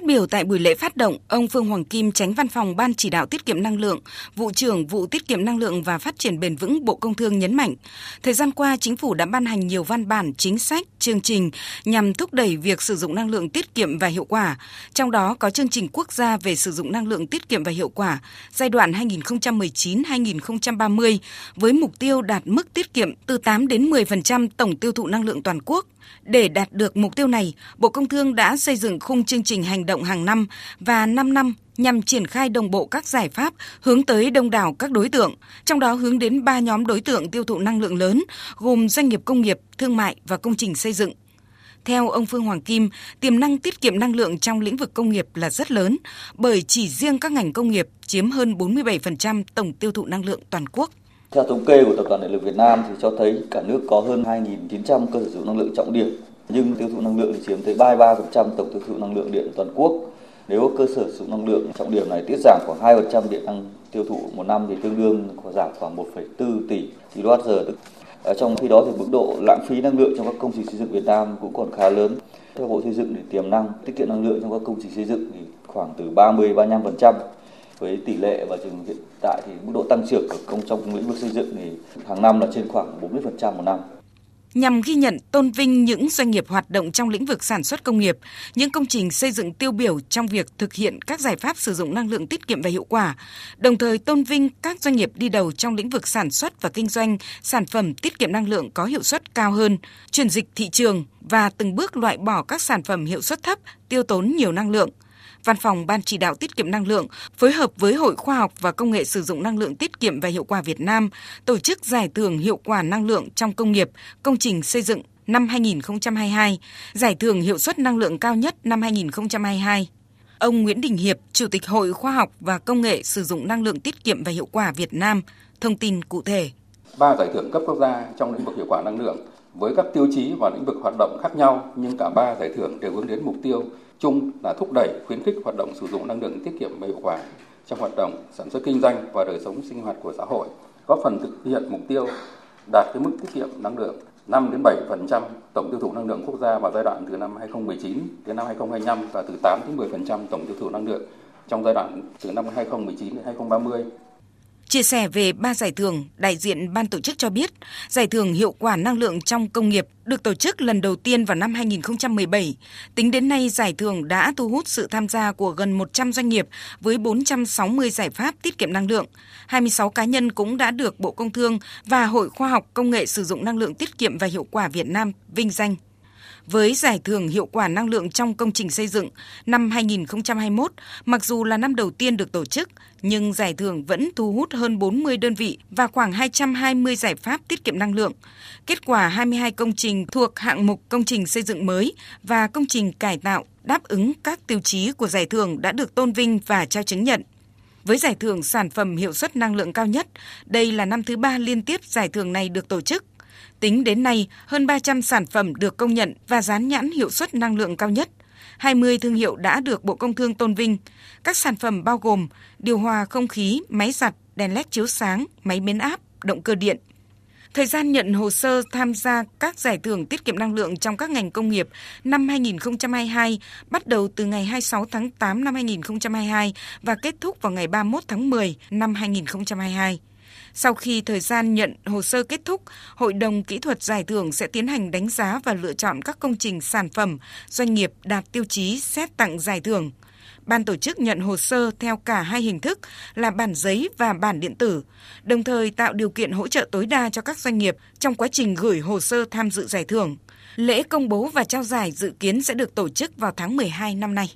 Phát biểu tại buổi lễ phát động, ông Phương Hoàng Kim, tránh văn phòng Ban chỉ đạo tiết kiệm năng lượng, vụ trưởng vụ tiết kiệm năng lượng và phát triển bền vững Bộ Công Thương nhấn mạnh, thời gian qua chính phủ đã ban hành nhiều văn bản, chính sách, chương trình nhằm thúc đẩy việc sử dụng năng lượng tiết kiệm và hiệu quả, trong đó có chương trình quốc gia về sử dụng năng lượng tiết kiệm và hiệu quả giai đoạn 2019-2030 với mục tiêu đạt mức tiết kiệm từ 8 đến 10% tổng tiêu thụ năng lượng toàn quốc để đạt được mục tiêu này, Bộ Công Thương đã xây dựng khung chương trình hành động hàng năm và 5 năm nhằm triển khai đồng bộ các giải pháp hướng tới đông đảo các đối tượng, trong đó hướng đến ba nhóm đối tượng tiêu thụ năng lượng lớn, gồm doanh nghiệp công nghiệp, thương mại và công trình xây dựng. Theo ông Phương Hoàng Kim, tiềm năng tiết kiệm năng lượng trong lĩnh vực công nghiệp là rất lớn, bởi chỉ riêng các ngành công nghiệp chiếm hơn 47% tổng tiêu thụ năng lượng toàn quốc. Theo thống kê của Tập đoàn Điện lực Việt Nam thì cho thấy cả nước có hơn 2.900 cơ sở sử dụng năng lượng trọng điểm, nhưng tiêu thụ năng lượng thì chiếm tới 33% tổng tiêu thụ năng lượng điện toàn quốc. Nếu cơ sở sử dụng năng lượng trọng điểm này tiết giảm khoảng 2% điện năng tiêu thụ một năm thì tương đương có giảm khoảng 1,4 tỷ kWh. Ở trong khi đó thì mức độ lãng phí năng lượng trong các công trình xây dựng Việt Nam cũng còn khá lớn. Theo Bộ Xây dựng thì tiềm năng tiết kiệm năng lượng trong các công trình xây dựng thì khoảng từ 30 35% với tỷ lệ và trường hiện tại thì mức độ tăng trưởng của công trong lĩnh vực xây dựng thì hàng năm là trên khoảng 40% một năm nhằm ghi nhận tôn vinh những doanh nghiệp hoạt động trong lĩnh vực sản xuất công nghiệp, những công trình xây dựng tiêu biểu trong việc thực hiện các giải pháp sử dụng năng lượng tiết kiệm và hiệu quả, đồng thời tôn vinh các doanh nghiệp đi đầu trong lĩnh vực sản xuất và kinh doanh sản phẩm tiết kiệm năng lượng có hiệu suất cao hơn, chuyển dịch thị trường và từng bước loại bỏ các sản phẩm hiệu suất thấp, tiêu tốn nhiều năng lượng. Văn phòng Ban chỉ đạo tiết kiệm năng lượng phối hợp với Hội Khoa học và Công nghệ sử dụng năng lượng tiết kiệm và hiệu quả Việt Nam tổ chức giải thưởng hiệu quả năng lượng trong công nghiệp, công trình xây dựng năm 2022, giải thưởng hiệu suất năng lượng cao nhất năm 2022. Ông Nguyễn Đình Hiệp, Chủ tịch Hội Khoa học và Công nghệ sử dụng năng lượng tiết kiệm và hiệu quả Việt Nam, thông tin cụ thể. Ba giải thưởng cấp quốc gia trong lĩnh vực hiệu quả năng lượng với các tiêu chí và lĩnh vực hoạt động khác nhau nhưng cả ba giải thưởng đều hướng đến mục tiêu chung là thúc đẩy khuyến khích hoạt động sử dụng năng lượng tiết kiệm và hiệu quả trong hoạt động sản xuất kinh doanh và đời sống sinh hoạt của xã hội, góp phần thực hiện mục tiêu đạt cái mức tiết kiệm năng lượng 5 đến 7% tổng tiêu thụ năng lượng quốc gia vào giai đoạn từ năm 2019 đến năm 2025 và từ 8 đến 10% tổng tiêu thụ năng lượng trong giai đoạn từ năm 2019 đến 2030 Chia sẻ về ba giải thưởng, đại diện ban tổ chức cho biết, giải thưởng hiệu quả năng lượng trong công nghiệp được tổ chức lần đầu tiên vào năm 2017. Tính đến nay, giải thưởng đã thu hút sự tham gia của gần 100 doanh nghiệp với 460 giải pháp tiết kiệm năng lượng. 26 cá nhân cũng đã được Bộ Công Thương và Hội Khoa học Công nghệ sử dụng năng lượng tiết kiệm và hiệu quả Việt Nam vinh danh với giải thưởng hiệu quả năng lượng trong công trình xây dựng năm 2021, mặc dù là năm đầu tiên được tổ chức, nhưng giải thưởng vẫn thu hút hơn 40 đơn vị và khoảng 220 giải pháp tiết kiệm năng lượng. Kết quả 22 công trình thuộc hạng mục công trình xây dựng mới và công trình cải tạo đáp ứng các tiêu chí của giải thưởng đã được tôn vinh và trao chứng nhận. Với giải thưởng sản phẩm hiệu suất năng lượng cao nhất, đây là năm thứ ba liên tiếp giải thưởng này được tổ chức. Tính đến nay, hơn 300 sản phẩm được công nhận và dán nhãn hiệu suất năng lượng cao nhất. 20 thương hiệu đã được Bộ Công Thương tôn vinh. Các sản phẩm bao gồm điều hòa không khí, máy giặt, đèn led chiếu sáng, máy biến áp, động cơ điện. Thời gian nhận hồ sơ tham gia các giải thưởng tiết kiệm năng lượng trong các ngành công nghiệp năm 2022 bắt đầu từ ngày 26 tháng 8 năm 2022 và kết thúc vào ngày 31 tháng 10 năm 2022. Sau khi thời gian nhận hồ sơ kết thúc, Hội đồng Kỹ thuật Giải thưởng sẽ tiến hành đánh giá và lựa chọn các công trình sản phẩm, doanh nghiệp đạt tiêu chí xét tặng giải thưởng. Ban tổ chức nhận hồ sơ theo cả hai hình thức là bản giấy và bản điện tử, đồng thời tạo điều kiện hỗ trợ tối đa cho các doanh nghiệp trong quá trình gửi hồ sơ tham dự giải thưởng. Lễ công bố và trao giải dự kiến sẽ được tổ chức vào tháng 12 năm nay.